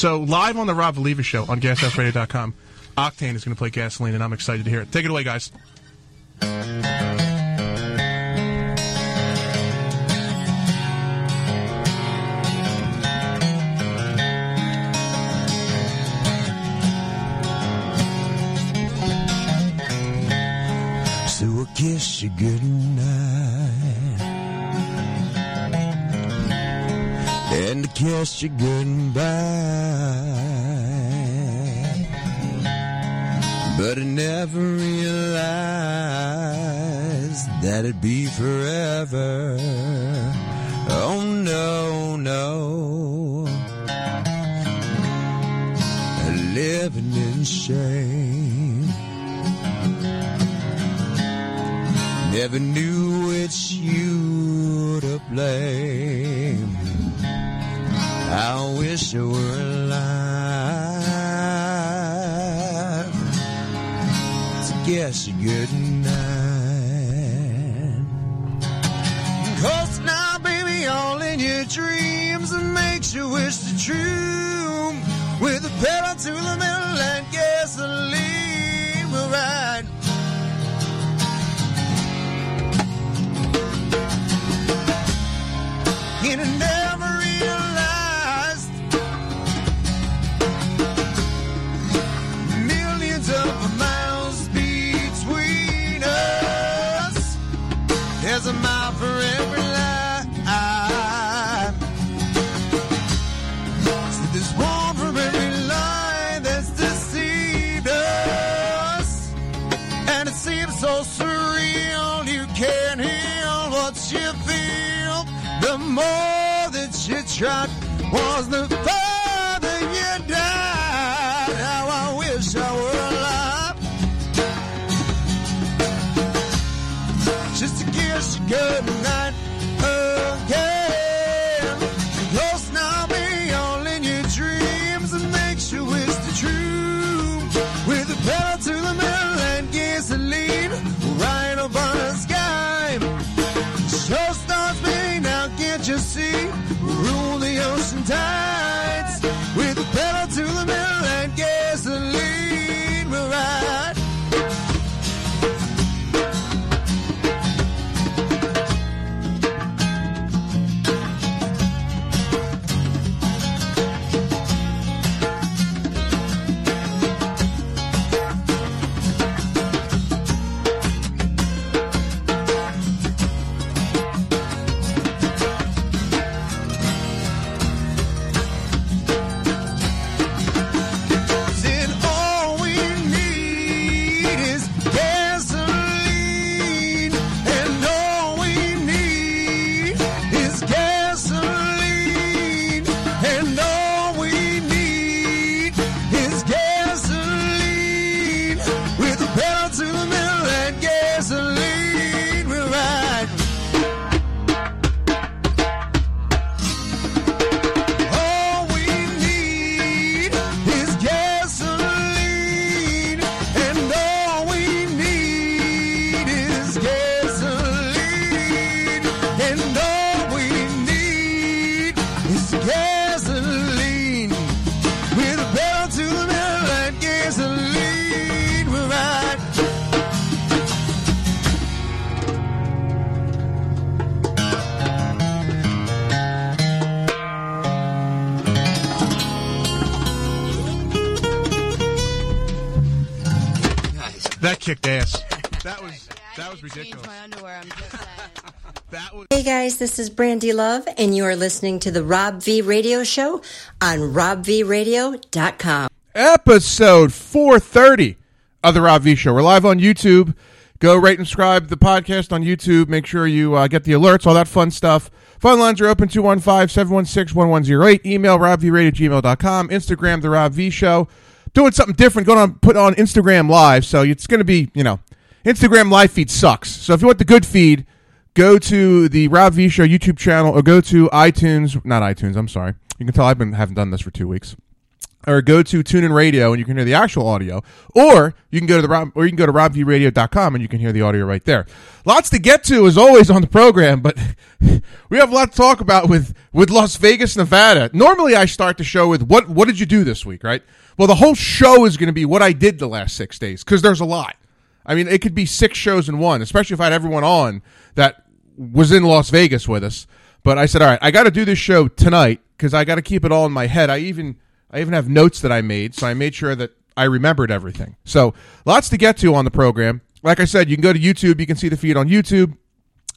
So live on the Rob Valiva show on GasHouseRadio.com, Octane is going to play Gasoline, and I'm excited to hear it. Take it away, guys. So I kiss you goodnight and I kiss you goodbye. But I never realized that it'd be forever. Oh no, no. Living in shame. Never knew which you to blame. I wish I were alive to guess you good night. Cause now, baby, all in your dreams makes you wish the true with a pedal to the metal that was ridiculous. my underwear. I'm just saying. That was Hey guys, this is Brandy Love, and you are listening to the Rob V Radio Show on RobVRadio.com. episode 430 of the Rob V Show. We're live on YouTube. Go rate and subscribe the podcast on YouTube. Make sure you uh, get the alerts, all that fun stuff. Phone lines are open 215-716-1108. Email robvradio@gmail.com. Instagram, the Rob V Show. Doing something different, going on, put on Instagram Live. So it's going to be, you know, Instagram Live feed sucks. So if you want the good feed, go to the Rob V Show YouTube channel or go to iTunes. Not iTunes, I'm sorry. You can tell I've been haven't done this for two weeks or go to TuneIn Radio and you can hear the actual audio, or you can go to the Rob, or you can go to robvradio.com and you can hear the audio right there. Lots to get to as always on the program, but we have a lot to talk about with with Las Vegas, Nevada. Normally, I start the show with what what did you do this week, right? Well, the whole show is going to be what I did the last six days because there's a lot. I mean, it could be six shows in one, especially if I had everyone on that was in Las Vegas with us. But I said, all right, I got to do this show tonight because I got to keep it all in my head. I even I even have notes that I made, so I made sure that I remembered everything. So lots to get to on the program. Like I said, you can go to YouTube. You can see the feed on YouTube.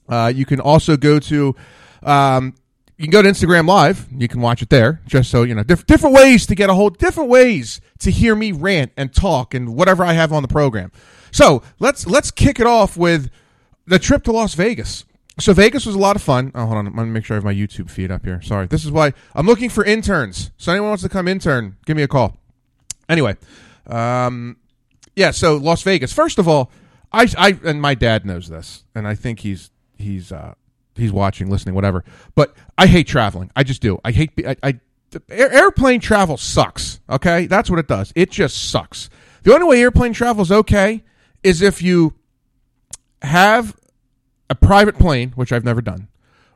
Uh, you can also go to um, you can go to Instagram Live. You can watch it there. Just so you know, diff- different ways to get a whole different ways to hear me rant and talk and whatever I have on the program. So let's let's kick it off with the trip to Las Vegas. So Vegas was a lot of fun. Oh, hold on. I'm gonna make sure I have my YouTube feed up here. Sorry. This is why I'm looking for interns. So anyone wants to come intern, give me a call. Anyway, um, yeah. So Las Vegas. First of all, I, I and my dad knows this, and I think he's he's uh, he's watching, listening, whatever. But I hate traveling. I just do. I hate. I, I air, airplane travel sucks. Okay, that's what it does. It just sucks. The only way airplane travel is okay is if you have a private plane, which I've never done,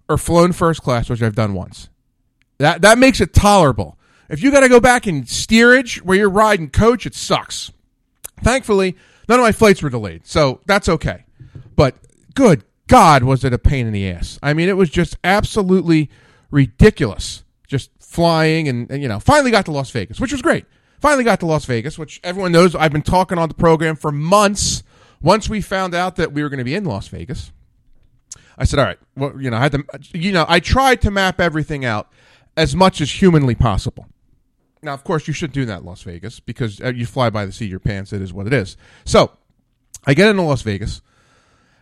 or flown first class, which I've done once. That that makes it tolerable. If you got to go back in steerage where you're riding coach, it sucks. Thankfully, none of my flights were delayed, so that's okay. But good God, was it a pain in the ass? I mean, it was just absolutely ridiculous. Just flying and, and you know, finally got to Las Vegas, which was great. Finally got to Las Vegas, which everyone knows I've been talking on the program for months. Once we found out that we were going to be in Las Vegas, I said, "All right, well, you know, I had to, you know, I tried to map everything out as much as humanly possible." Now, of course, you should do that in Las Vegas because uh, you fly by the seat of your pants. It is what it is. So, I get into Las Vegas,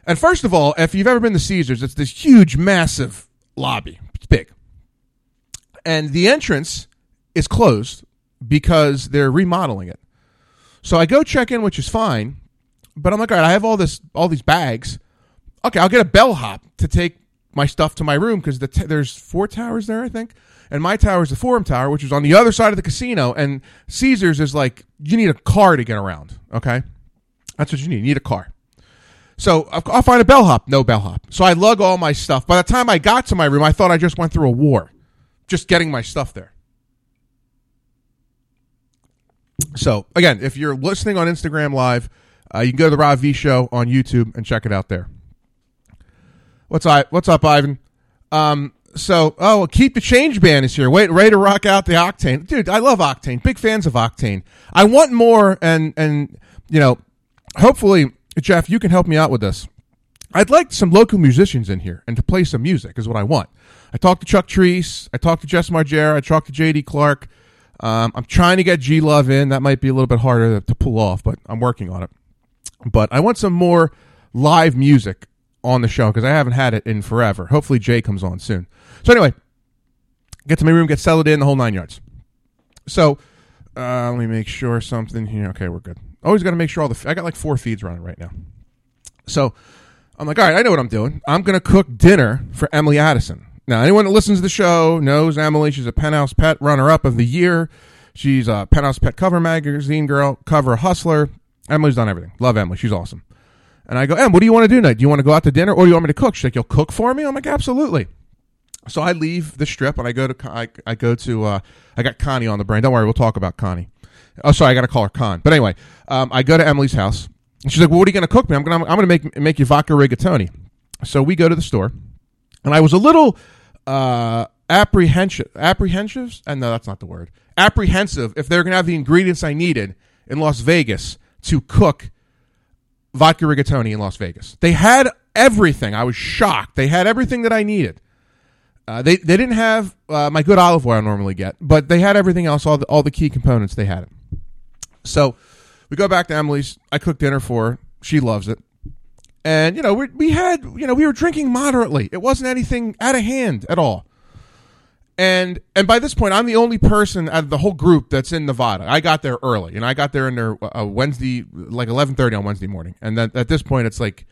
and first of all, if you've ever been to Caesars, it's this huge, massive lobby. It's big, and the entrance is closed because they're remodeling it. So I go check in, which is fine, but I'm like, all right, I have all this, all these bags okay, I'll get a bellhop to take my stuff to my room because the t- there's four towers there, I think, and my tower is the Forum Tower, which is on the other side of the casino, and Caesars is like you need a car to get around. Okay, that's what you need. You need a car. So I'll find a bellhop. No bellhop. So I lug all my stuff. By the time I got to my room, I thought I just went through a war, just getting my stuff there. So again, if you're listening on Instagram Live, uh, you can go to the Rob V Show on YouTube and check it out there. What's up? What's up, Ivan? Um, so, oh, keep the change band is here. Wait, ready to rock out the Octane, dude. I love Octane. Big fans of Octane. I want more, and and you know, hopefully, Jeff, you can help me out with this. I'd like some local musicians in here and to play some music is what I want. I talked to Chuck Treece. I talked to Jess Margera. I talked to J.D. Clark. Um, I'm trying to get G Love in. That might be a little bit harder to, pull off, but I'm working on it. But I want some more live music on the show because I haven't had it in forever. Hopefully, Jay comes on soon. So anyway, get to my room, get settled in, the whole nine yards. So uh, let me make sure something here. Okay, we're good. Always got to make sure all the. I got like four feeds running right now. So I'm like, all right, I know what I'm doing. I'm going to cook dinner for Emily Addison. Now, anyone that listens to the show knows Emily. She's a Penthouse Pet runner-up of the year. She's a Penthouse Pet cover magazine girl, cover hustler. Emily's done everything. Love Emily. She's awesome. And I go, Em, what do you want to do tonight? Do you want to go out to dinner or do you want me to cook? She's like, you'll cook for me? I'm like, absolutely. So I leave the strip and I go to I, I go to uh, I got Connie on the brain. Don't worry, we'll talk about Connie. Oh, sorry, I got to call her Con. But anyway, um, I go to Emily's house. And she's like, "Well, what are you going to cook me? I'm going to I'm going to make make you vodka rigatoni." So we go to the store, and I was a little uh, apprehensive. Apprehensive? And no, that's not the word. Apprehensive if they're going to have the ingredients I needed in Las Vegas to cook vodka rigatoni in Las Vegas. They had everything. I was shocked. They had everything that I needed. Uh, they they didn't have uh, my good olive oil I normally get, but they had everything else. All the all the key components they had it. So we go back to Emily's. I cook dinner for her. She loves it. And you know we we had you know we were drinking moderately. It wasn't anything out of hand at all. And and by this point, I'm the only person out of the whole group that's in Nevada. I got there early, and I got there in there uh, Wednesday, like 11:30 on Wednesday morning. And then at this point, it's like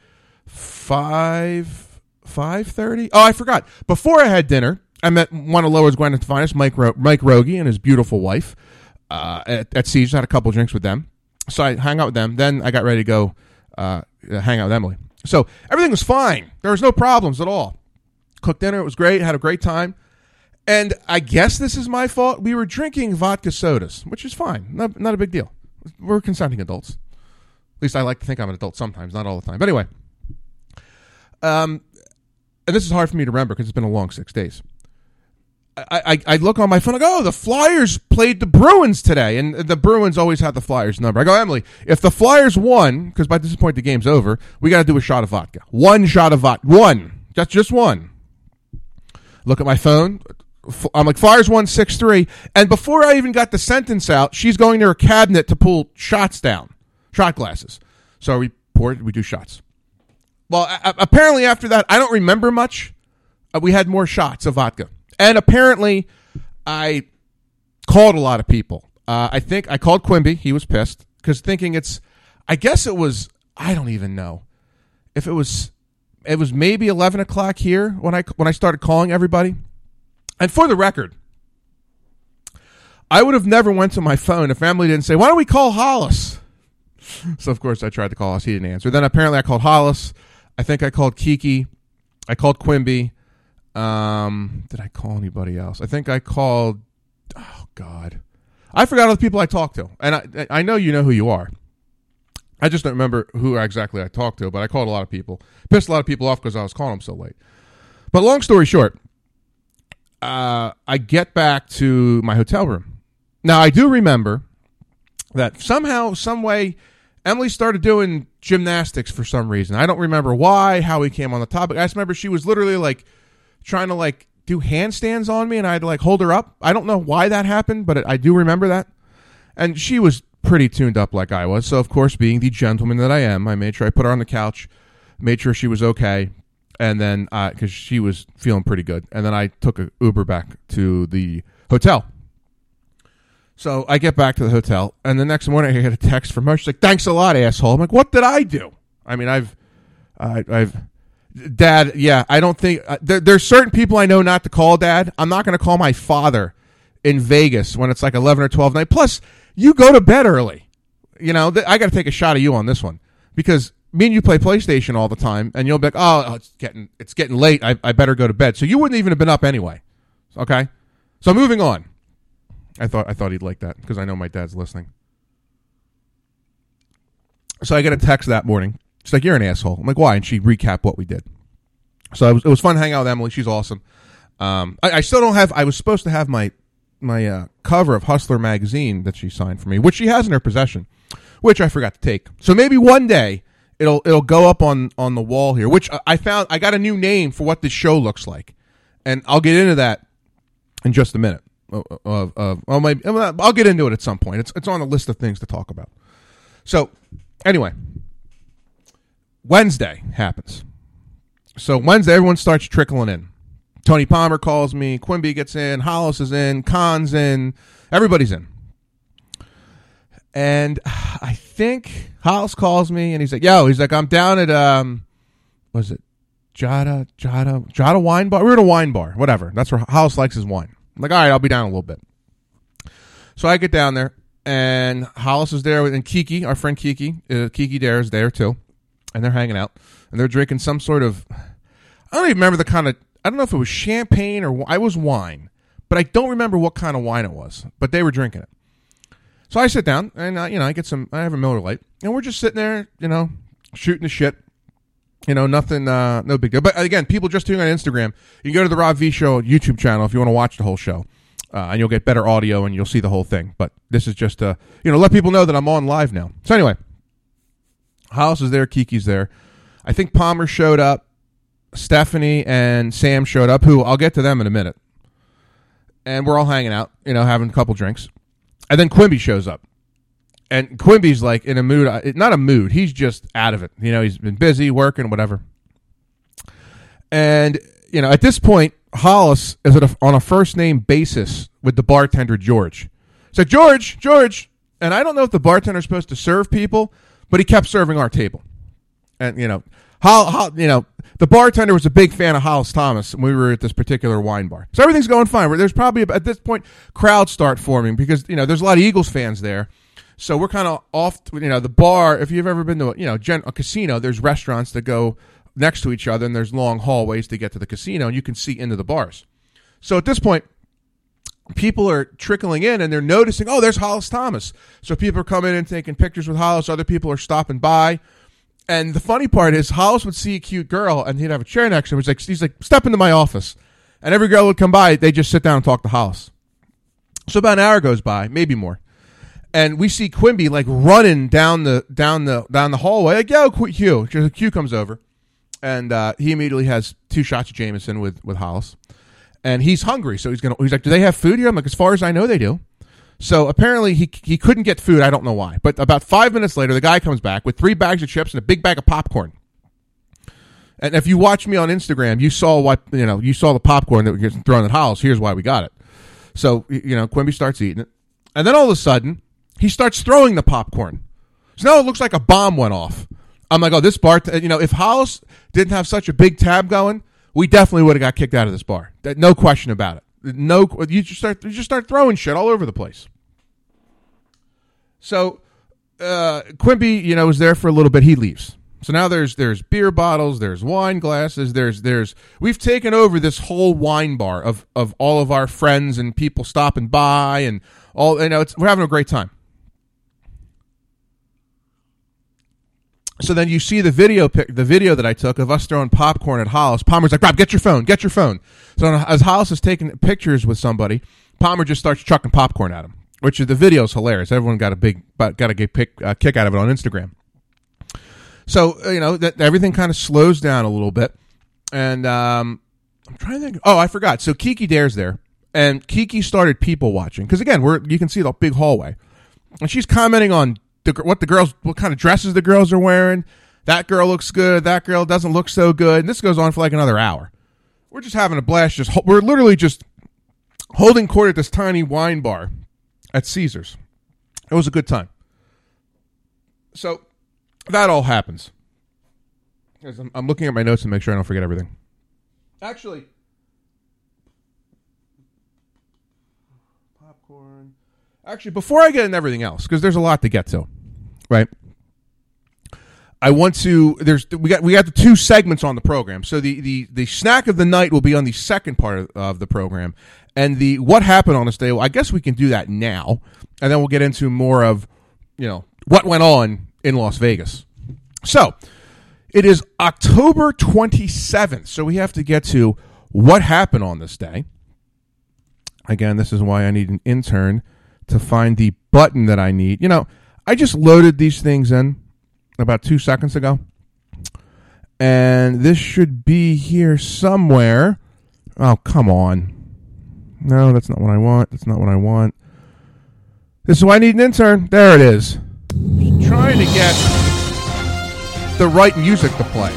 five five thirty. Oh, I forgot. Before I had dinner, I met one of Lower's Gwynedd finest, Mike Ro- Mike Rogie, and his beautiful wife. uh, at, at Siege. I had a couple drinks with them. So I hung out with them. Then I got ready to go uh, hang out with Emily. So everything was fine. There was no problems at all. Cooked dinner. It was great. Had a great time. And I guess this is my fault. We were drinking vodka sodas, which is fine. Not, not a big deal. We're consenting adults. At least I like to think I'm an adult sometimes, not all the time. But anyway, um, and this is hard for me to remember because it's been a long six days. I, I, I look on my phone. I go, oh, the Flyers played the Bruins today, and the Bruins always had the Flyers number. I go, Emily, if the Flyers won, because by this point the game's over, we got to do a shot of vodka. One shot of vodka. One. Just just one. Look at my phone. I'm like, Flyers won 6 3. And before I even got the sentence out, she's going to her cabinet to pull shots down, shot glasses. So we pour, we do shots. Well, apparently after that, I don't remember much. Uh, we had more shots of vodka. And apparently, I called a lot of people. Uh, I think I called Quimby. He was pissed because thinking it's, I guess it was, I don't even know if it was, it was maybe 11 o'clock here when I, when I started calling everybody. And for the record, I would have never went to my phone if Emily didn't say, why don't we call Hollis? So of course I tried to call Hollis. He didn't answer. Then apparently I called Hollis. I think I called Kiki. I called Quimby. Um, did I call anybody else? I think I called. Oh God, I forgot all the people I talked to, and I I know you know who you are. I just don't remember who exactly I talked to, but I called a lot of people. Pissed a lot of people off because I was calling them so late. But long story short, uh, I get back to my hotel room. Now I do remember that somehow, some way, Emily started doing gymnastics for some reason. I don't remember why, how we came on the topic. I just remember she was literally like trying to like do handstands on me, and I had to like hold her up. I don't know why that happened, but I do remember that. And she was pretty tuned up like I was. So of course, being the gentleman that I am, I made sure I put her on the couch, made sure she was okay, and then uh, because she was feeling pretty good, and then I took a Uber back to the hotel. So I get back to the hotel, and the next morning I get a text from her. She's like, "Thanks a lot, asshole." I'm like, "What did I do?" I mean, I've, I, I've, Dad. Yeah, I don't think uh, there, there's certain people I know not to call Dad. I'm not going to call my father in Vegas when it's like 11 or 12 night. Plus, you go to bed early. You know, th- I got to take a shot of you on this one because me and you play PlayStation all the time, and you'll be like, "Oh, oh, it's getting it's getting late. I, I better go to bed." So you wouldn't even have been up anyway. Okay, so moving on. I thought I thought he'd like that because I know my dad's listening. So I get a text that morning. She's like, "You're an asshole." I'm like, "Why?" And she recapped what we did. So it was, it was fun hanging out with Emily. She's awesome. Um, I, I still don't have. I was supposed to have my my uh, cover of Hustler magazine that she signed for me, which she has in her possession, which I forgot to take. So maybe one day it'll it'll go up on on the wall here. Which I- found. I got a new name for what this show looks like, and I'll get into that in just a minute. Of, of, of oh, maybe I'll get into it at some point. It's it's on the list of things to talk about. So anyway, Wednesday happens. So Wednesday, everyone starts trickling in. Tony Palmer calls me. Quimby gets in. Hollis is in. Con's in. Everybody's in. And I think Hollis calls me and he's like, "Yo," he's like, "I'm down at um, was it Jada Jada Jada Wine Bar? We're at a wine bar, whatever. That's where Hollis likes his wine." I'm like, "All right, I'll be down a little bit." So I get down there and Hollis is there with and Kiki, our friend Kiki, uh, Kiki Dare is there too, and they're hanging out and they're drinking some sort of I don't even remember the kind of I don't know if it was champagne or I was wine, but I don't remember what kind of wine it was. But they were drinking it. So I sit down and uh, you know I get some I have a Miller Lite and we're just sitting there you know shooting the shit. You know nothing, uh, no big deal. But again, people just tuning on Instagram. You go to the Rob V Show YouTube channel if you want to watch the whole show, uh, and you'll get better audio and you'll see the whole thing. But this is just uh, you know let people know that I'm on live now. So anyway, House is there, Kiki's there. I think Palmer showed up. Stephanie and Sam showed up, who I'll get to them in a minute. And we're all hanging out, you know, having a couple drinks. And then Quimby shows up. And Quimby's like in a mood, uh, not a mood, he's just out of it. You know, he's been busy working, whatever. And, you know, at this point, Hollis is a, on a first name basis with the bartender, George. So, George, George. And I don't know if the bartender's supposed to serve people, but he kept serving our table. And, you know, Hol, Hol, you know, the bartender was a big fan of Hollis Thomas, and we were at this particular wine bar. So everything's going fine. There's probably at this point crowds start forming because you know there's a lot of Eagles fans there. So we're kind of off. You know, the bar. If you've ever been to you know gen, a casino, there's restaurants that go next to each other, and there's long hallways to get to the casino, and you can see into the bars. So at this point, people are trickling in and they're noticing, oh, there's Hollis Thomas. So people are coming in and taking pictures with Hollis. Other people are stopping by. And the funny part is Hollis would see a cute girl and he'd have a chair next to him. He's like, step into my office. And every girl would come by, they just sit down and talk to Hollis. So about an hour goes by, maybe more. And we see Quimby like running down the down the down the hallway. Like, yo, Q. Q comes over. And uh, he immediately has two shots of Jameson with, with Hollis and he's hungry, so he's gonna. He's like, "Do they have food here?" I'm like, "As far as I know, they do." So apparently he he couldn't get food. I don't know why. But about five minutes later, the guy comes back with three bags of chips and a big bag of popcorn. And if you watch me on Instagram, you saw what you know. You saw the popcorn that was thrown at Hollis. Here's why we got it. So you know, Quimby starts eating it, and then all of a sudden he starts throwing the popcorn. So now it looks like a bomb went off. I'm like, oh, this bar. You know, if Hollis didn't have such a big tab going, we definitely would have got kicked out of this bar. No question about it. No, you just start you just start throwing shit all over the place. So uh, Quimby, you know, was there for a little bit. He leaves. So now there's there's beer bottles, there's wine glasses, there's there's we've taken over this whole wine bar of of all of our friends and people stopping by and all you know, it's, we're having a great time. So then you see the video pic, the video that I took of us throwing popcorn at Hollis. Palmer's like, Rob, get your phone, get your phone. So as Hollis is taking pictures with somebody, Palmer just starts chucking popcorn at him, which is the video's hilarious. Everyone got a big, got a big pick, uh, kick out of it on Instagram. So uh, you know that everything kind of slows down a little bit, and um, I'm trying to think. Oh, I forgot. So Kiki Dare's there, and Kiki started people watching because again, we're you can see the big hallway, and she's commenting on the, what the girls, what kind of dresses the girls are wearing. That girl looks good. That girl doesn't look so good. And this goes on for like another hour. We're just having a blast. Just we're literally just holding court at this tiny wine bar at Caesars. It was a good time. So that all happens. I'm, I'm looking at my notes to make sure I don't forget everything. Actually, Actually, before I get into everything else, because there's a lot to get to, right? I want to. There's we got we got the two segments on the program. So the the the snack of the night will be on the second part of, of the program, and the what happened on this day. Well, I guess we can do that now, and then we'll get into more of you know what went on in Las Vegas. So it is October 27th, so we have to get to what happened on this day. Again, this is why I need an intern to find the button that I need. You know, I just loaded these things in about two seconds ago. And this should be here somewhere. Oh, come on. No, that's not what I want. That's not what I want. This is why I need an intern. There it is. Trying to get the right music to play.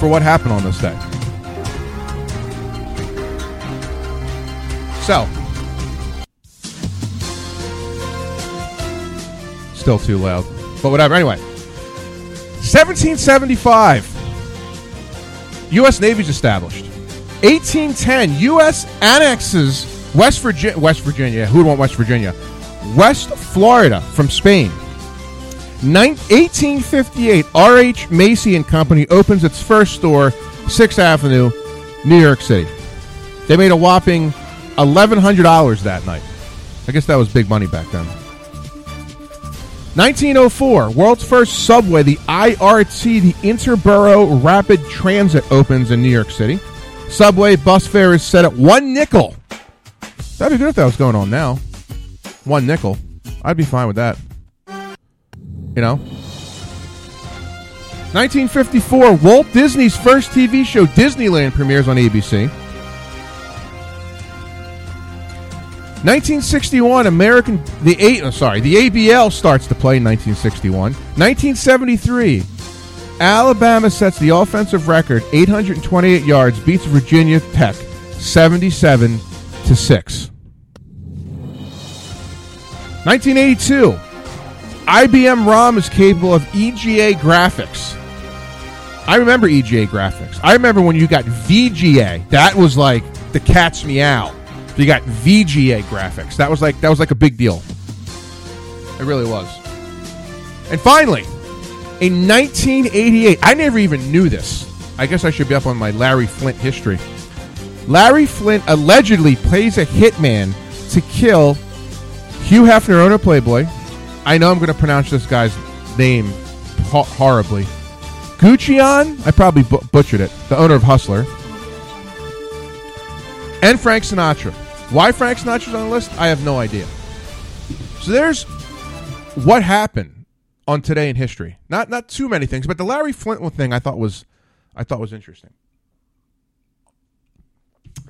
For what happened on this day. So, still too loud, but whatever. Anyway, 1775, U.S. Navy's established. 1810, U.S. annexes West Virginia. West Virginia. Who would want West Virginia? West Florida from Spain. 1858, R.H. Macy and Company opens its first store, 6th Avenue, New York City. They made a whopping $1,100 that night. I guess that was big money back then. 1904, world's first subway, the IRT, the Interborough Rapid Transit, opens in New York City. Subway bus fare is set at one nickel. That'd be good if that was going on now. One nickel. I'd be fine with that. You know? 1954, Walt Disney's first TV show, Disneyland, premieres on ABC. 1961, American the eight. Oh, uh, sorry, the ABL starts to play in 1961. 1973, Alabama sets the offensive record, 828 yards, beats Virginia Tech, 77 to six. 1982, IBM ROM is capable of EGA graphics. I remember EGA graphics. I remember when you got VGA. That was like the cat's meow. You got VGA graphics. That was like that was like a big deal. It really was. And finally, in 1988, I never even knew this. I guess I should be up on my Larry Flynt history. Larry Flynt allegedly plays a hitman to kill Hugh Hefner, owner Playboy. I know I'm going to pronounce this guy's name ho- horribly. Guccion? I probably bu- butchered it. The owner of Hustler. And Frank Sinatra. Why Frank Sinatra's on the list? I have no idea. So there's what happened on today in history. Not not too many things, but the Larry Flynt thing I thought was I thought was interesting.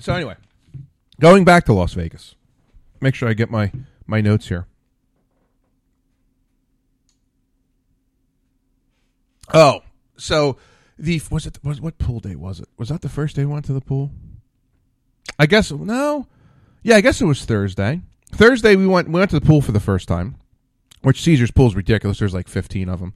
So anyway, going back to Las Vegas. Make sure I get my my notes here. Oh, so the was it was what pool day was it? Was that the first day we went to the pool? I guess no. Yeah, I guess it was Thursday. Thursday we went we went to the pool for the first time, which Caesar's pool is ridiculous. There's like 15 of them.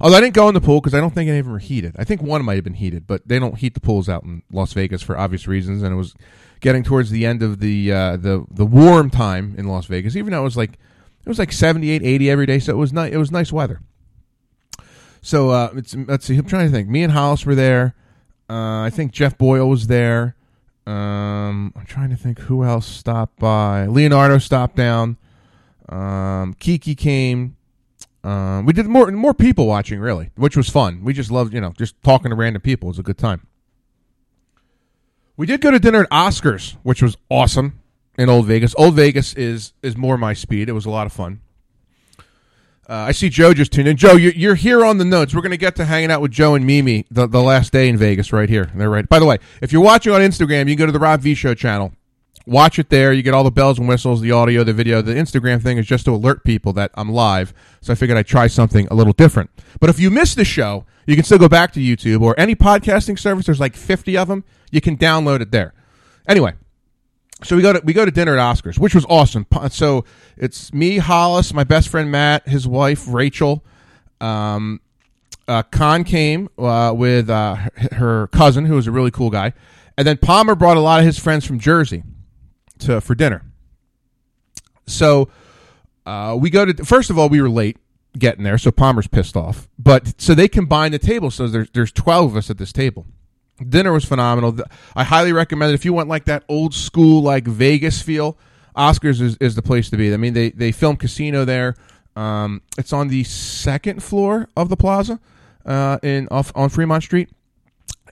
Although I didn't go in the pool because I don't think any of them were heated. I think one might have been heated, but they don't heat the pools out in Las Vegas for obvious reasons. And it was getting towards the end of the uh, the the warm time in Las Vegas, even though it was like it was like 78, 80 every day, so it was nice. It was nice weather. So uh, let's see. I'm trying to think. Me and Hollis were there. Uh, I think Jeff Boyle was there. Um, I'm trying to think who else stopped by. Leonardo stopped down. Um, Kiki came. Um, we did more more people watching really, which was fun. We just loved you know just talking to random people. It was a good time. We did go to dinner at Oscars, which was awesome in Old Vegas. Old Vegas is is more my speed. It was a lot of fun. Uh, I see Joe just tuned in. Joe, you're, you're here on the notes. We're going to get to hanging out with Joe and Mimi the, the last day in Vegas right here. They're right. By the way, if you're watching on Instagram, you can go to the Rob V Show channel. Watch it there. You get all the bells and whistles, the audio, the video. The Instagram thing is just to alert people that I'm live. So I figured I'd try something a little different. But if you miss the show, you can still go back to YouTube or any podcasting service. There's like 50 of them. You can download it there. Anyway, so we go to we go to dinner at Oscars, which was awesome. So it's me, Hollis, my best friend Matt, his wife Rachel. Um, uh, Con came uh, with uh, her- her cousin, who was a really cool guy, and then Palmer brought a lot of his friends from Jersey to for dinner. So uh, we go to first of all, we were late getting there, so Palmer's pissed off. But so they combined the table, so there's there's twelve of us at this table. Dinner was phenomenal. I highly recommend it if you want like that old school like Vegas feel. Oscars is, is the place to be. I mean, they they film Casino there. Um, it's on the second floor of the plaza uh, in off on Fremont Street,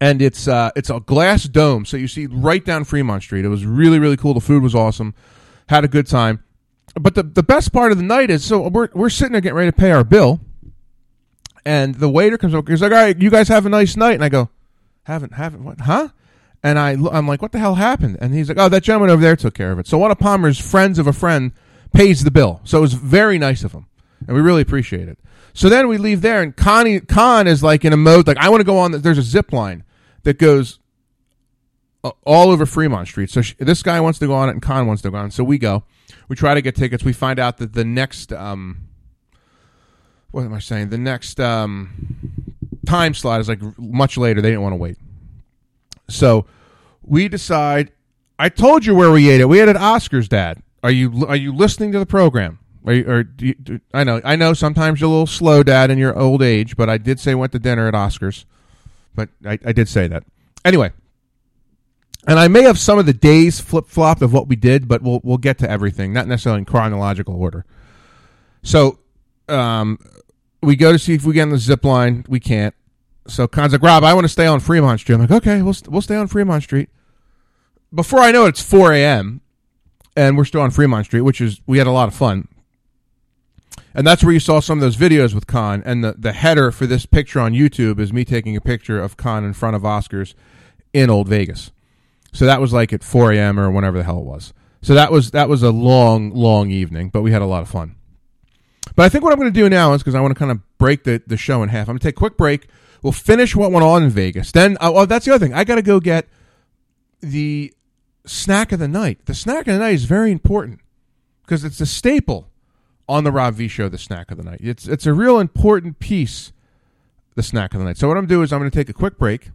and it's uh, it's a glass dome, so you see right down Fremont Street. It was really really cool. The food was awesome. Had a good time. But the the best part of the night is so we're we're sitting there getting ready to pay our bill, and the waiter comes over. He's like, "All right, you guys have a nice night," and I go, "Haven't haven't what? Huh?" And I I'm like, "What the hell happened?" And he's like, "Oh, that gentleman over there took care of it." So one of Palmer's friends of a friend pays the bill. So it was very nice of him, and we really appreciate it. So then we leave there, and Connie Con is like in a mode like I want to go on. the- There's a zip line that goes all over Fremont Street. So sh this guy wants to go on it, and Con wants to go on. So we go. We try to get tickets. We find out that the next, um, what am I saying? The next um, time slot is like much later. They didn't want to wait. So we decide. I told you where we ate it. We ate at Oscars, Dad. Are you are you listening to the program? Are you, or do you, do, I know I know sometimes you're a little slow, Dad, in your old age. But I did say went to dinner at Oscars. But I, I did say that. Anyway, and I may have some of the days flip flopped of what we did, but we'll we'll get to everything, not necessarily in chronological order. So, um, we go to see if we get on the zip line. We can't. So Con's like, Rob, I want to stay on Fremont Street. I'm like, okay, we'll we'll stay on Fremont Street. Before I know it, it's 4 a.m. and we're still on Fremont Street, which is we had a lot of fun. And that's where you saw some of those videos with Con. And the, the header for this picture on YouTube is me taking a picture of Con in front of Oscars in Old Vegas. So that was like at 4 a.m. or whenever the hell it was. So that was that was a long, long evening, but we had a lot of fun. But I think what I'm going to do now is because I want to kind of break the, the show in half. I'm going to take a quick break. We'll finish what went on in Vegas. Then, oh, oh, that's the other thing. I got to go get the snack of the night. The snack of the night is very important because it's a staple on the Rob V Show, the snack of the night. It's it's a real important piece, the snack of the night. So what I'm gonna do is I'm gonna take a quick break.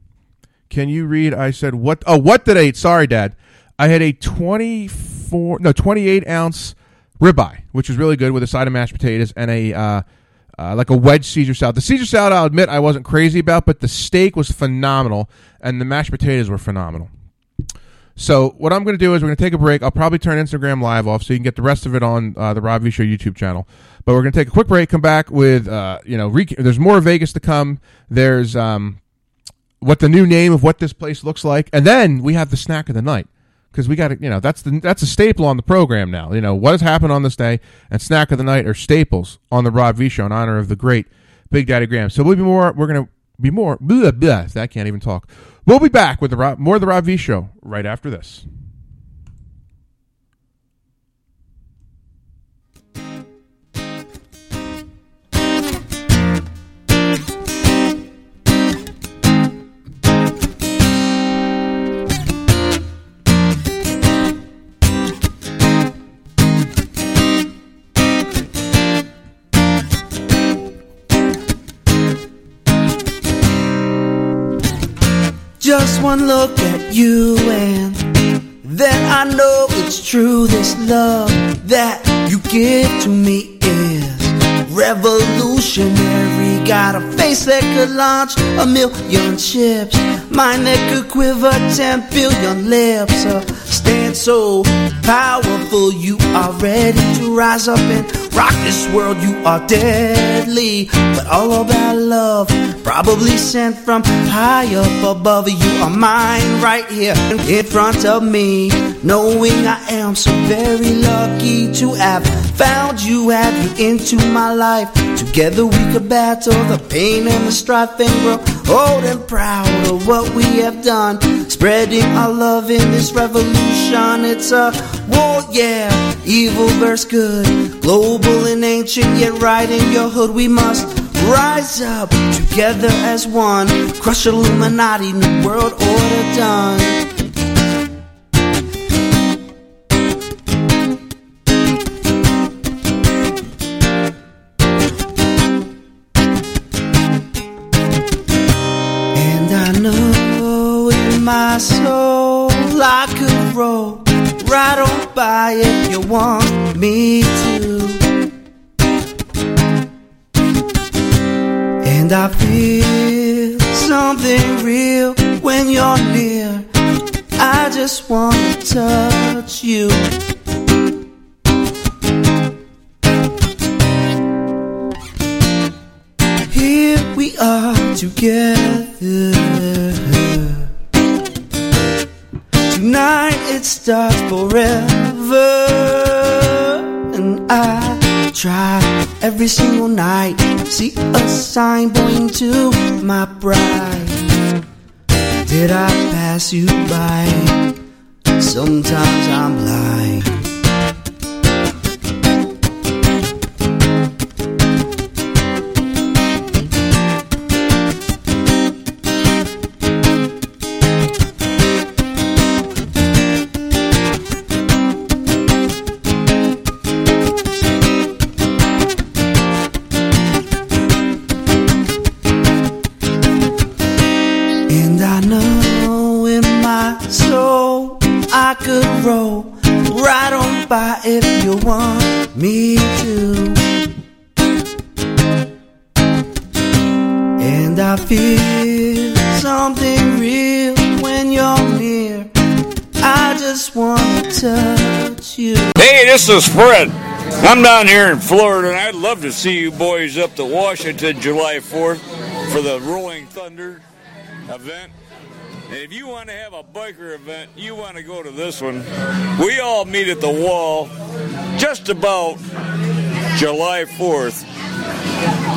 Can you read? I said what? Oh, what did I eat? Sorry, Dad. I had a 24 no 28 ounce ribeye, which was really good with a side of mashed potatoes and a uh, uh, like a wedge Caesar salad. The Caesar salad, I'll admit, I wasn't crazy about, but the steak was phenomenal and the mashed potatoes were phenomenal. So what I'm going to do is we're going to take a break. I'll probably turn Instagram live off so you can get the rest of it on uh, the Rob V Show YouTube channel. But we're going to take a quick break. Come back with uh, you know rec- there's more Vegas to come. There's um, what the new name of what this place looks like, and then we have the snack of the night because we got to you know that's the that's a staple on the program now. You know what has happened on this day and snack of the night are staples on the Rob V Show in honor of the great Big Daddy Graham. So we'll be more. We're going to be more. Blah, blah, I can't even talk. We'll be back with the Rob, more of the Rob V Show right after this. Just one look at you and then I know it's true. This love that you give to me is revolutionary. Got a face that could launch a million ships, mind that could quiver ten billion lips. Uh, stand so powerful, you are ready to rise up and rock this world. You are deadly, but all about love, probably sent from high up above. You are mine right here in front of me, knowing I am so very lucky to have found you, have you into my life. Together we could battle the pain and the strife and grow old and proud of what we have done. Spreading our love in this revolution. It's a war, yeah. Evil versus good. Global and ancient, yet right in your hood. We must rise up together as one. Crush Illuminati, new world order done. Right on by if you want me to. And I feel something real when you're near. I just wanna touch you. Here we are together. Tonight it starts forever. And I try every single night. See a sign pointing to my bride. Did I pass you by? Sometimes I'm blind. Is Fred. I'm down here in Florida, and I'd love to see you boys up to Washington July 4th for the Rolling Thunder event. And if you want to have a biker event, you want to go to this one. We all meet at the wall just about July 4th.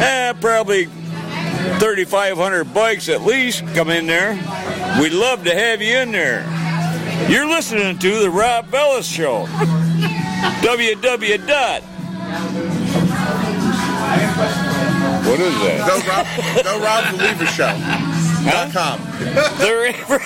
Eh, probably 3,500 bikes at least come in there. We'd love to have you in there. You're listening to the Rob Bellis Show. www. dot. What is that? Go Rob, go Rob the Lever Show. Huh? com. They're ever,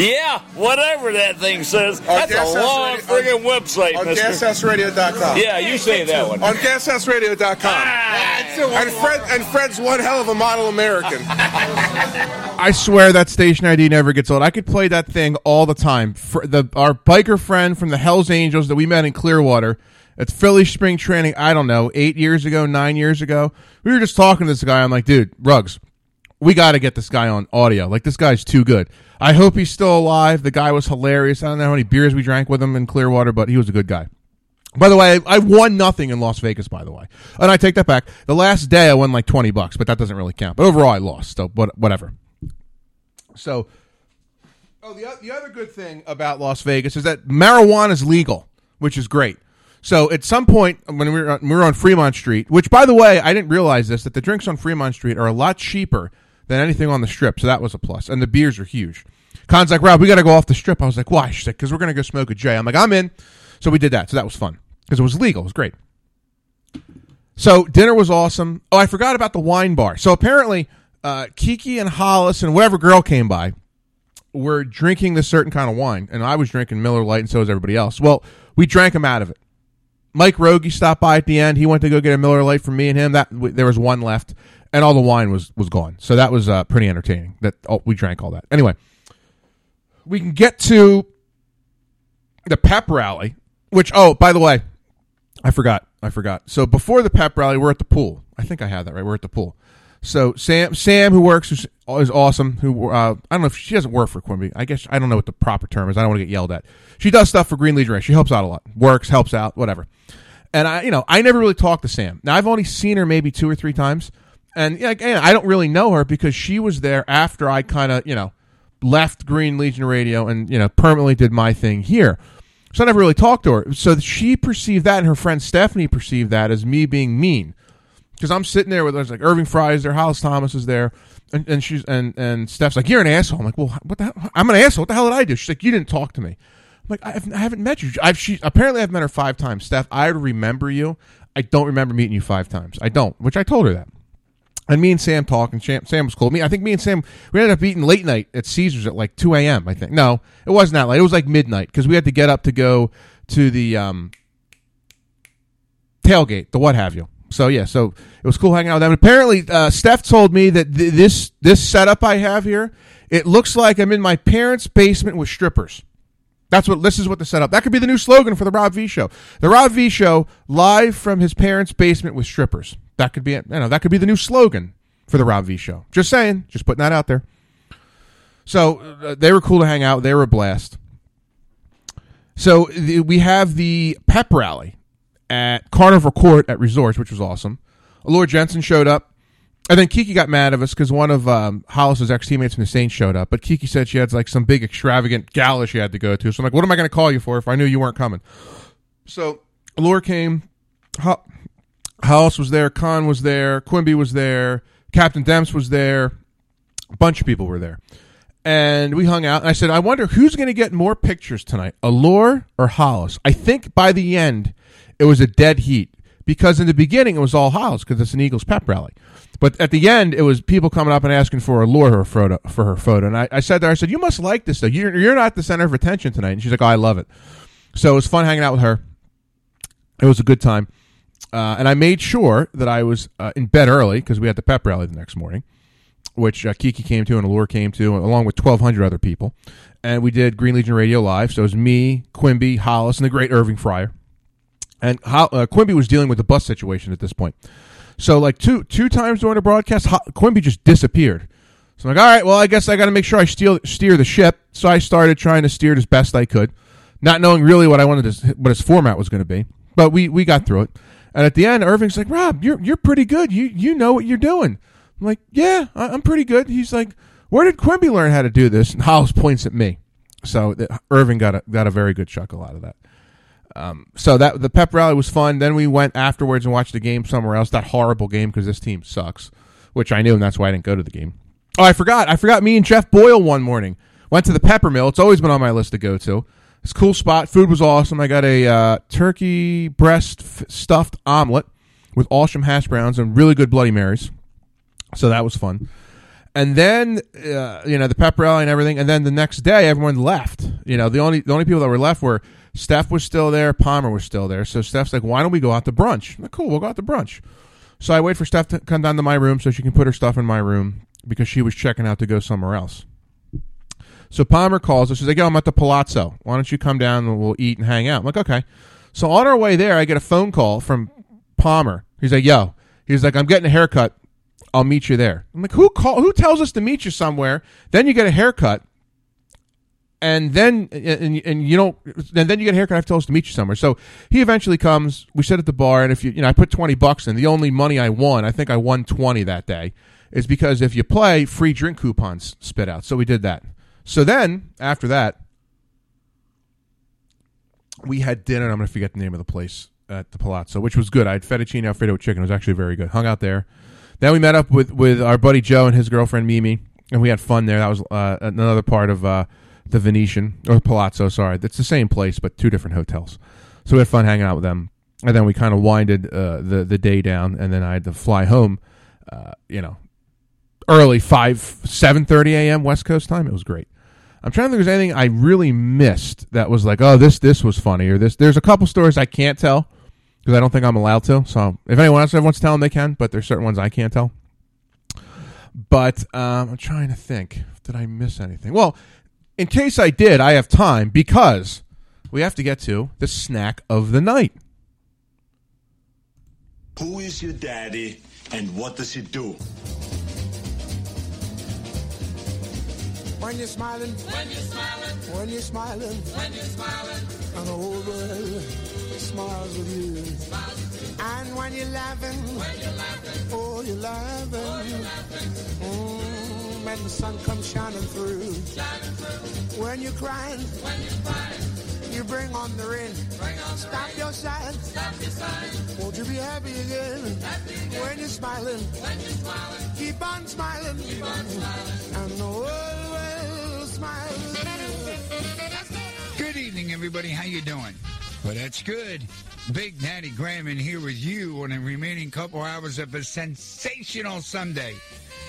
yeah, whatever that thing says. That's a Gas House long Radio- friggin' website, On mister. gashouseradio.com. Yeah, you say that one. On gashouseradio.com. Ah, And Fred and Fred's one hell of a model American. I swear that station ID never gets old. I could play that thing all the time. For the our biker friend from the Hell's Angels that we met in Clearwater at Philly Spring Training. I don't know, eight years ago, nine years ago. We were just talking to this guy. I'm like, dude, Rugs, we got to get this guy on audio. Like this guy's too good. I hope he's still alive. The guy was hilarious. I don't know how many beers we drank with him in Clearwater, but he was a good guy. By the way, I won nothing in Las Vegas. By the way, and I take that back. The last day I won like twenty bucks, but that doesn't really count. But overall, I lost. So, what, whatever. So, oh, the the other good thing about Las Vegas is that marijuana is legal, which is great. So, at some point when we were on, we were on Fremont Street, which by the way, I didn't realize this that the drinks on Fremont Street are a lot cheaper than anything on the strip. So that was a plus. and the beers are huge. Con's like, Rob, we got to go off the strip. I was like, why? She's like, because we're gonna go smoke a J. I'm like, I'm in. So we did that. So that was fun because it was legal. It was great. So dinner was awesome. Oh, I forgot about the wine bar. So apparently, uh, Kiki and Hollis and whatever girl came by were drinking this certain kind of wine, and I was drinking Miller Lite, and so was everybody else. Well, we drank them out of it. Mike Rogie stopped by at the end. He went to go get a Miller Lite for me and him. That there was one left, and all the wine was was gone. So that was uh, pretty entertaining. That oh, we drank all that. Anyway, we can get to the pep rally, which oh, by the way, I forgot. I forgot. So before the pep rally, we're at the pool. I think I had that right. We're at the pool. So Sam, Sam, who works, who's, is awesome. Who uh, I don't know if she doesn't work for Quimby. I guess I don't know what the proper term is. I don't want to get yelled at. She does stuff for Green Legion. She helps out a lot. Works, helps out, whatever. And I, you know, I never really talked to Sam. Now I've only seen her maybe two or three times, and again, I don't really know her because she was there after I kind of, you know, left Green Legion Radio and you know permanently did my thing here. So I never really talked to her. So she perceived that, and her friend Stephanie perceived that as me being mean. Because I'm sitting there with there's like Irving Fryar is there, Hollis Thomas is there, and, and she's and and Steph's like, "You're an asshole." I'm like, "Well, what the? Hell? I'm an asshole. What the hell did I do?" She's like, "You didn't talk to me." I'm like, I haven't, I haven't met you. I've she apparently I've met her five times. Steph, I remember you. I don't remember meeting you five times. I don't, which I told her that. And me and Sam Sam, Sam was cool. Me, I think me and Sam we ended up eating late night at Caesars at like two a.m. I think no, it wasn't that late. It was like midnight because we had to get up to go to the um, tailgate, the what have you. So yeah, so it was cool hanging out with them. Apparently, uh, Steph told me that th- this this setup I have here, it looks like I'm in my parents' basement with strippers. That's what this is what the setup. That could be the new slogan for the Rob V show. The Rob V show live from his parents' basement with strippers. That could be it. You know, that could be the new slogan for the Rob V show. Just saying, just putting that out there. So uh, they were cool to hang out. They were a blast. So the, we have the pep rally at Carnival Court at Resorts, which was awesome. Alura Jenson showed up. And then Kiki got mad at us because one of um, Hollis's ex teammates from the Saints showed up. But Kiki said she had like some big extravagant gala she had to go to. So I'm like, what am I going to call you for if I knew you weren't coming? So Alura came. Hollis was there. Con was there. Quimby was there. Captain Demps was there. A bunch of people were there. And we hung out. And I said, I wonder who's going to get more pictures tonight, Alura or Hollis? I think by the end, it was a dead heat because in the beginning it was all Hollis because it's an Eagles pep rally. But at the end, it was people coming up and asking for Alura her photo for her photo. And I, I said to her, I said, "You must like this though. You're you're not the center of attention tonight." And she's like, "Oh, I love it." So it was fun hanging out with her. It was a good time, uh, and I made sure that I was uh, in bed early because we had the pep rally the next morning, which uh, Kiki came to and Alura came to, along with twelve hundred other people. And we did Green Legion Radio live. So it was me, Quimby, Hollis, and the great Irving Fryar. And Ho- uh, Quimby was dealing with the bus situation at this point. So like two two times during the broadcast, Ho- Quimby just disappeared. So I'm like, all right, well, I guess I got to make sure I steer steer the ship. So I started trying to steer it as best I could, not knowing really what I wanted to, what his format was going to be. But we we got through it. And at the end, Irving's like, Rob, you're you're pretty good. You you know what you're doing. I'm like, yeah, I- I'm pretty good. He's like, where did Quimby learn how to do this? And Hollis points at me. So the, Irving got a got a very good chuckle out of that. Um, so that the pep rally was fun. Then we went afterwards and watched the game somewhere else. That horrible game because this team sucks, which I knew, and that's why I didn't go to the game. Oh, I forgot. I forgot. Me and Jeff Boyle one morning went to the Peppermill. It's always been on my list to go to. It's cool spot. Food was awesome. I got a uh, turkey breast f- stuffed omelet with Alsham hash browns and really good Bloody Marys. So that was fun. and then uh, you know the pep rally and everything, and then the next day everyone left. You know the only the only people that were left were Steph was still there, Palmer was still there. So Steph's like, "Why don't we go out to brunch?" Like, cool, we'll go out to brunch. So I wait for Steph to come down to my room so she can put her stuff in my room because she was checking out to go somewhere else. So Palmer calls us. She's like, "Yo, I'm at the Palazzo. Why don't you come down and we'll eat and hang out?" I'm like, "Okay." So on our way there, I get a phone call from Palmer. He's like, "Yo," he's like, "I'm getting a haircut. I'll meet you there." I'm like, "Who call? Who tells us to meet you somewhere? Then you get a haircut, and then and, and you don't, and then you get a haircut. I've told us to meet you somewhere." So he eventually comes. We sit at the bar, and if you, you know, I put twenty bucks in. The only money I won, I think I won twenty that day, is because if you play, free drink coupons spit out. So we did that. So then after that, we had dinner. I'm going to forget the name of the place at the Palazzo, which was good. I had fettuccine alfredo with chicken. It was actually very good. Hung out there. Then we met up with with our buddy Joe and his girlfriend Mimi, and we had fun there. That was uh, another part of uh, the Venetian or Palazzo. Sorry, it's the same place but two different hotels. So we had fun hanging out with them, and then we kind of winded uh, the the day down, and then I had to fly home. Uh, you know, early five seven thirty a.m. West Coast time. It was great. I'm trying to think if there's anything I really missed that was like, oh, this this was funny or this. There's a couple stories I can't tell because I don't think I'm allowed to. So if anyone else wants to tell them, they can. But there's certain ones I can't tell. But um, I'm trying to think. Did I miss anything? Well, in case I did, I have time because we have to get to the snack of the night. Who is your daddy and what does he do? When you're smiling, when you're smiling, when you're smiling, when you're smiling, and the whole world smiles with you. And when you're laughing, when you're laughing, oh, you're laughing. Mm, when the sun comes shining through. When you're crying, when you're crying, you bring on the rain. Stop your sighing. Stop your sighing. Won't you be happy again? When you're smiling, when you're smiling, keep on smiling. Keep on smiling. And the world smiles with you. Good evening, everybody. How you doing? Well, that's good. Big Daddy Graham in here with you on the remaining couple hours of a sensational Sunday.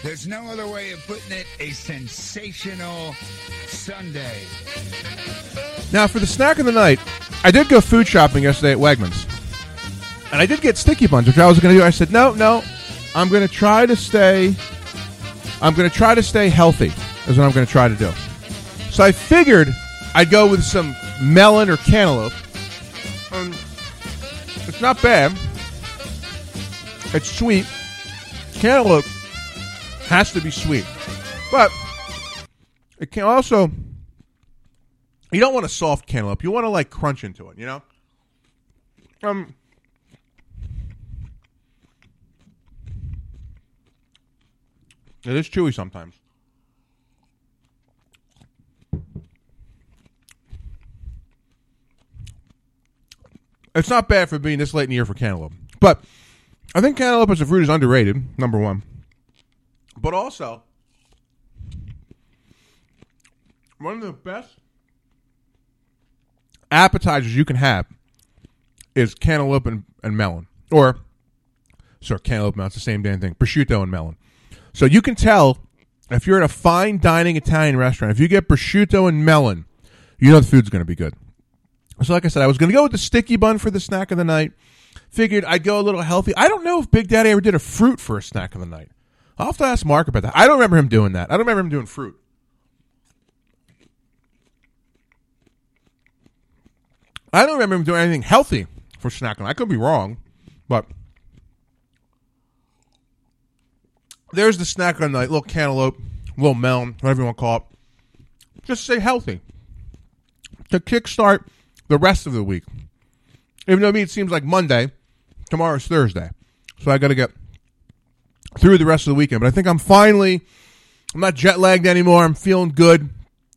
There's no other way of putting it. A sensational Sunday. Now, for the snack of the night, I did go food shopping yesterday at Wegmans. And I did get sticky buns, which I was going to do. I said, no, no, I'm going to try to stay. I'm going to try to stay healthy. Is what I'm going to try to do. So I figured I'd go with some melon or cantaloupe. Um, it's not bad. It's sweet. Cantaloupe has to be sweet, but it can also. You don't want a soft cantaloupe. You want to like crunch into it. You know. Um. It is chewy sometimes. It's not bad for being this late in the year for cantaloupe, but I think cantaloupe as a fruit is underrated. Number one, but also one of the best appetizers you can have is cantaloupe and, and melon, or sorry, cantaloupe melon. It's the same damn thing. Prosciutto and melon. So you can tell if you're at a fine dining Italian restaurant, if you get prosciutto and melon, you know the food's going to be good. So, like I said, I was going to go with the sticky bun for the snack of the night. Figured I'd go a little healthy. I don't know if Big Daddy ever did a fruit for a snack of the night. I'll have to ask Mark about that. I don't remember him doing that. I don't remember him doing fruit. I don't remember him doing anything healthy for snacking. I could be wrong, but there's the snack of the night: little cantaloupe, little melon, whatever you want to call it. Just say healthy to kickstart the rest of the week. Even though to me it seems like Monday, tomorrow's Thursday, so I got to get through the rest of the weekend. But I think I'm finally, I'm not jet lagged anymore. I'm feeling good.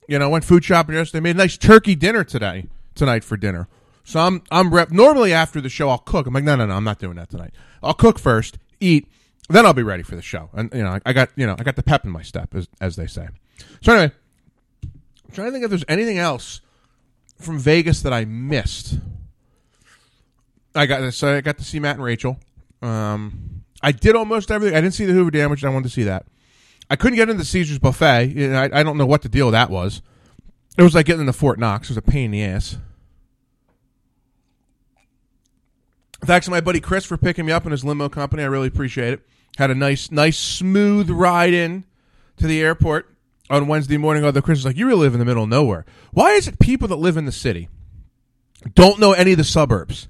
You know, I went food shopping yesterday. Made a nice turkey dinner today, tonight for dinner. So I'm I'm rep. Normally after the show I'll cook. I'm like, no, no, no, I'm not doing that tonight. I'll cook first, eat, then I'll be ready for the show. And you know, I, I got you know I got the pep in my step, as as they say. So anyway, I'm trying to think if there's anything else from Vegas that I missed. I got so I got to see Matt and Rachel. Um, I did almost everything. I didn't see the Hoover Dam, which I wanted to see that. I couldn't get into Caesars buffet. I, I don't know what the deal that was. It was like getting into Fort Knox. It was a pain in the ass. Thanks to my buddy Chris for picking me up in his limo company. I really appreciate it. Had a nice, nice, smooth ride in to the airport on Wednesday morning. other Christians like, "You really live in the middle of nowhere. Why is it people that live in the city don't know any of the suburbs?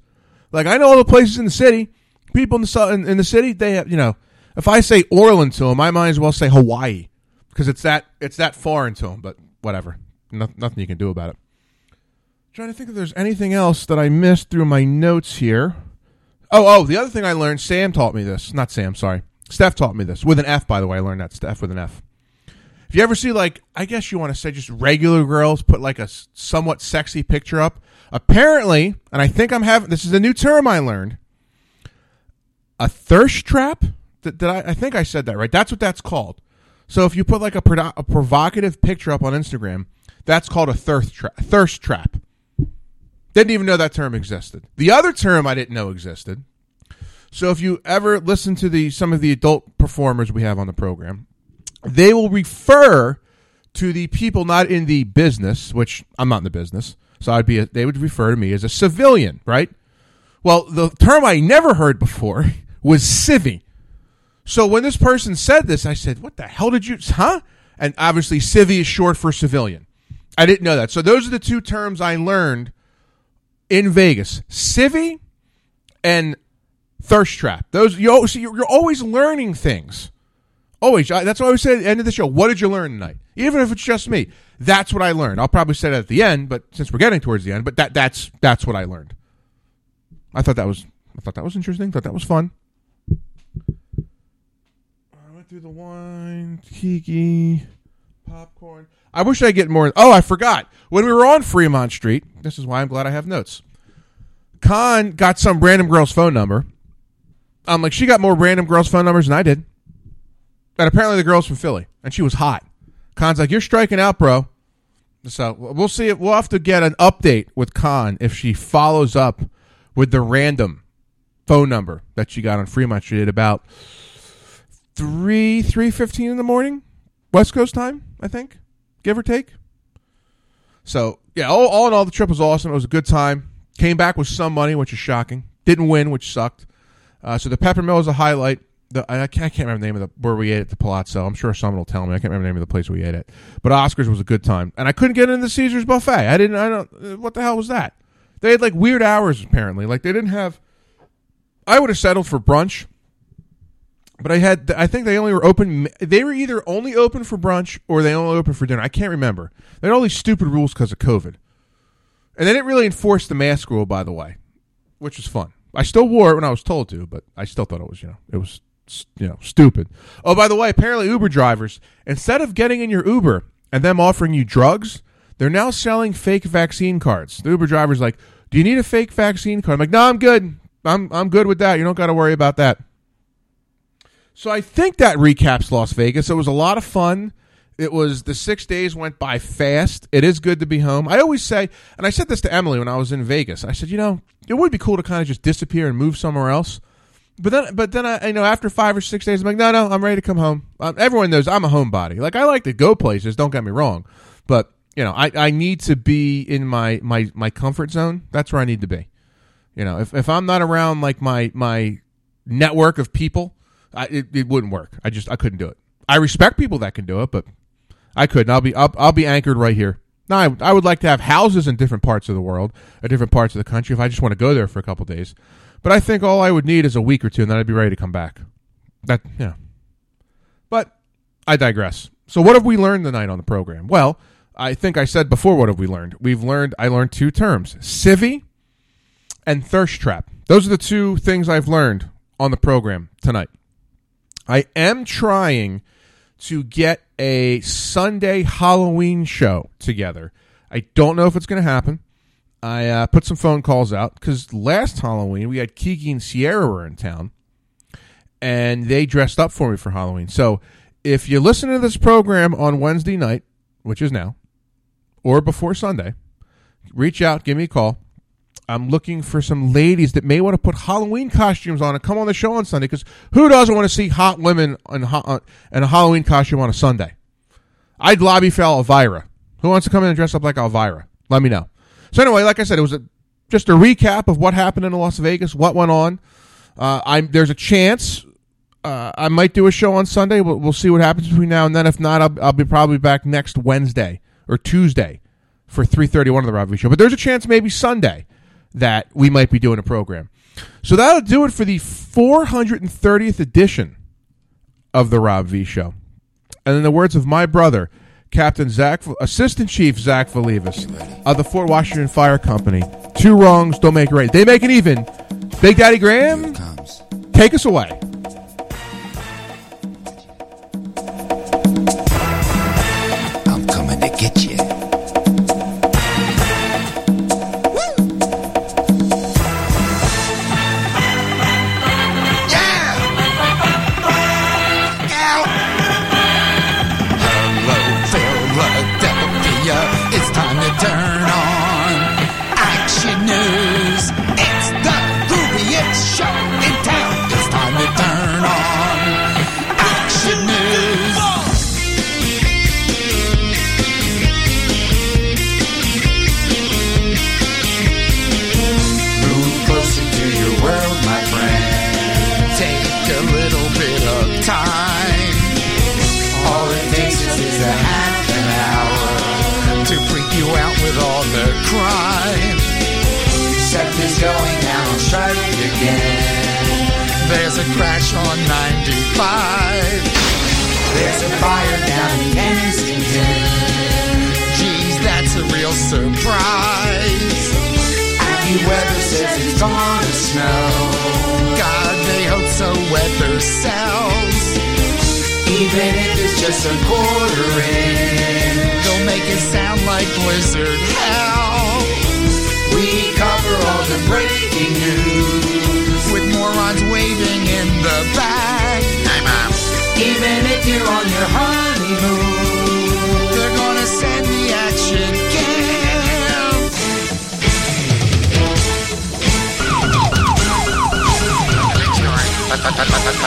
Like I know all the places in the city. People in the in, in the city, they have you know. If I say Oreland to them, I might as well say Hawaii because it's that it's that foreign to them. But whatever, no, nothing you can do about it. Trying to think if there's anything else that I missed through my notes here. Oh, oh, the other thing I learned, Sam taught me this. Not Sam, sorry. Steph taught me this. With an F, by the way. I learned that. Steph with an F. If you ever see, like, I guess you want to say just regular girls put, like, a somewhat sexy picture up, apparently, and I think I'm having, this is a new term I learned, a thirst trap? Did I, I think I said that right. That's what that's called. So if you put, like, a, prodo- a provocative picture up on Instagram, that's called a thirst, tra- thirst trap. Didn't even know that term existed. The other term I didn't know existed. So if you ever listen to the some of the adult performers we have on the program, they will refer to the people not in the business, which I'm not in the business, so I'd be a, they would refer to me as a civilian, right? Well, the term I never heard before was civvy. So when this person said this, I said, "What the hell did you, huh?" And obviously, civvy is short for civilian. I didn't know that. So those are the two terms I learned in Vegas: civvy and thirst trap. Those you see, you're always learning things. Always. That's what I always say at the end of the show. What did you learn tonight? Even if it's just me, that's what I learned. I'll probably say that at the end, but since we're getting towards the end, but that that's that's what I learned. I thought that was I thought that was interesting. Thought that was fun. I went through the wine, Kiki, popcorn. I wish I get more. Oh, I forgot when we were on Fremont Street. This is why I'm glad I have notes. Con got some random girl's phone number. I'm like, she got more random girls' phone numbers than I did. And apparently the girl's from Philly, and she was hot. Con's like, you're striking out, bro. So we'll see. If, we'll have to get an update with Khan if she follows up with the random phone number that she got on Fremont Street at about three three fifteen in the morning, West Coast time, I think, give or take. So yeah, all, all in all, the trip was awesome. It was a good time. Came back with some money, which is shocking. Didn't win, which sucked. Uh, so the Peppermill is a highlight. The, I, can't, I can't remember the name of the where we ate at the Palazzo. I'm sure someone will tell me. I can't remember the name of the place we ate at. But Oscars was a good time, and I couldn't get into the Caesars buffet. I didn't. I don't. uh, What the hell was that? They had like weird hours apparently. Like they didn't have. I would have settled for brunch, but I had. I think they only were open. They were either only open for brunch or they only open for dinner. I can't remember. They had all these stupid rules because of COVID, and they didn't really enforce the mask rule. By the way, which was fun. I still wore it when I was told to, but I still thought it was, you know, it was, you know, stupid. Oh, by the way, apparently Uber drivers, instead of getting in your Uber and them offering you drugs, they're now selling fake vaccine cards. The Uber driver's like, "Do you need a fake vaccine card?" I'm like, "No, I'm good. I'm I'm good with that. You don't got to worry about that." So I think that recaps Las Vegas. It was a lot of fun. It was the six days went by fast. It is good to be home. I always say, and I said this to Emily when I was in Vegas. I said, you know, it would be cool to kind of just disappear and move somewhere else. But then, but then I, you know, after five or six days, I'm like, no, no, I'm ready to come home. Um, everyone knows I'm a homebody. Like I like to go places. Don't get me wrong, but you know, I, I need to be in my my my comfort zone. That's where I need to be. You know, if if I'm not around like my my network of people, I, it, it wouldn't work. I just I couldn't do it. I respect people that can do it, but I couldn't. I'll be I'll, I'll be anchored right here. Now, I, I would like to have houses in different parts of the world, or different parts of the country, if I just want to go there for a couple days. But I think all I would need is a week or two, and then I'd be ready to come back. That yeah. But I digress. So what have we learned tonight on the program? Well, I think I said before what have we learned? We've learned I learned two terms. Civvy and thirst trap. Those are the two things I've learned on the program tonight. I am trying to get a Sunday Halloween show together. I don't know if it's going to happen. I uh, put some phone calls out because last Halloween we had Kiki and Sierra were in town, and they dressed up for me for Halloween. So if you listen to this program on Wednesday night, which is now, or before Sunday, reach out, give me a call. I'm looking for some ladies that may want to put Halloween costumes on and come on the show on Sunday. Because who doesn't want to see hot women in, ho- uh, in a Halloween costume on a Sunday? I'd lobby for Elvira. Who wants to come in and dress up like Elvira? Let me know. So anyway, like I said, it was a, just a recap of what happened in Las Vegas, what went on. Uh, I'm there's a chance uh, I might do a show on Sunday. We'll, we'll see what happens between now and then. If not, I'll, I'll be probably back next Wednesday or Tuesday for 3:31 of the Rob V Show. But there's a chance maybe Sunday that we might be doing a program. So that'll do it for the 430th edition of the Rob V Show. And in the words of my brother, Captain Zach, Assistant Chief Zach Valivas of the Fort Washington Fire Company, two wrongs don't make right. They make it even. Big Daddy Graham, Comes. take us away. Is going out on strike again. There's a crash on 95. There's a fire down in Kensington. Geez, that's a real surprise. AccuWeather says it's gonna snow. God, they hope so weather sells. Even if it's just a quarter inch. They'll make it sound like blizzard hell. We cover all the breaking news. With morons waving in the back. Hi, Mom. Even if you're on your honeymoon. They're gonna send the action cam.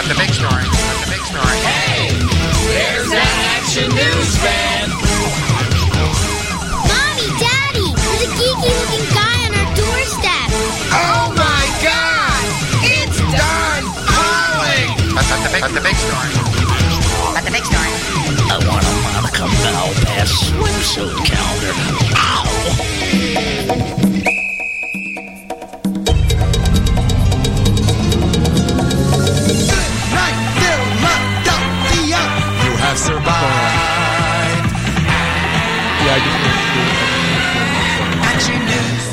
the big story. the big story. Hey! There's that action news fan. Mommy, Daddy, there's a geeky looking guy At the big store. At the big store. I want a Monica Malpass swimsuit calendar. Ow! Survived. Yeah, I just. Action news.